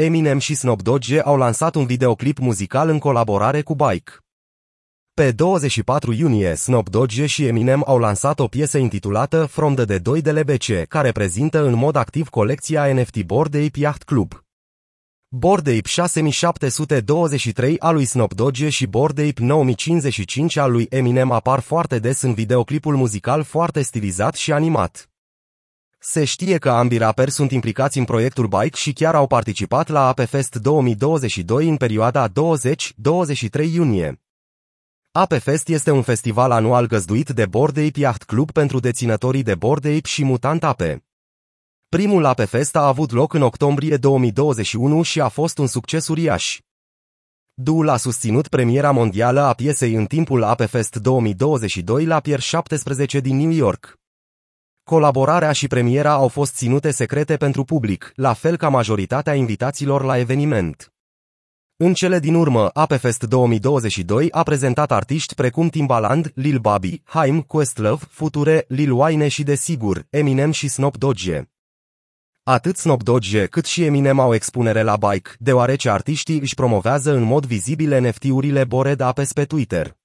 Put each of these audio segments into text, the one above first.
Eminem și Snoop Dogg au lansat un videoclip muzical în colaborare cu Bike. Pe 24 iunie, Snoop Dogg și Eminem au lansat o piesă intitulată From the Dead 2 de LBC, care prezintă în mod activ colecția NFT Bored Ape Yacht Club. Bored Ape 6723 al lui Snoop Dogg și Bored Ape 9055 al lui Eminem apar foarte des în videoclipul muzical foarte stilizat și animat. Se știe că ambii raperi sunt implicați în proiectul Bike și chiar au participat la APFest 2022 în perioada 20-23 iunie. APFest este un festival anual găzduit de Bored Ape Yacht Club pentru deținătorii de Bored Ape și Mutant Ape. Primul APFest a avut loc în octombrie 2021 și a fost un succes uriaș. Duul a susținut premiera mondială a piesei în timpul APFest 2022 la Pier 17 din New York. Colaborarea și premiera au fost ținute secrete pentru public, la fel ca majoritatea invitaților la eveniment. În cele din urmă, Apefest 2022 a prezentat artiști precum Timbaland, Lil Bobby, Haim, Questlove, Future, Lil Wayne și desigur, Eminem și Snoop Dogg. Atât Snoop Dogg cât și Eminem au expunere la bike, deoarece artiștii își promovează în mod vizibil NFT-urile Bored Apes pe Twitter.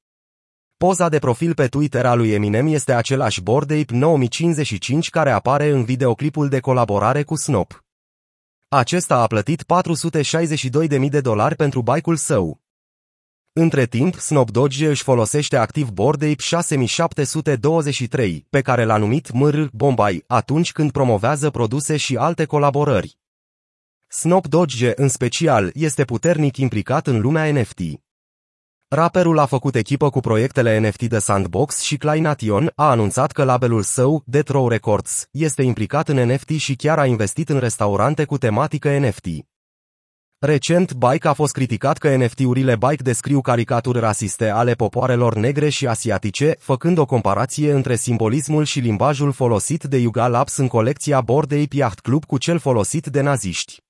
Poza de profil pe Twitter a lui Eminem este același Bored Ape 9055 care apare în videoclipul de colaborare cu Snoop. Acesta a plătit 462.000 de dolari pentru bike-ul său. Între timp, Snoop Dogg își folosește activ Bored Ape 6723, pe care l-a numit MR Bombay, atunci când promovează produse și alte colaborări. Snoop Dogg, în special, este puternic implicat în lumea NFT. Rapperul a făcut echipă cu proiectele NFT de Sandbox și Kleination, a anunțat că labelul său, Death Row Records, este implicat în NFT și chiar a investit în restaurante cu tematică NFT. Recent, Bike a fost criticat că NFT-urile Bike descriu caricaturi rasiste ale popoarelor negre și asiatice, făcând o comparație între simbolismul și limbajul folosit de Yuga Labs în colecția Bored Ape Yacht Club cu cel folosit de naziști.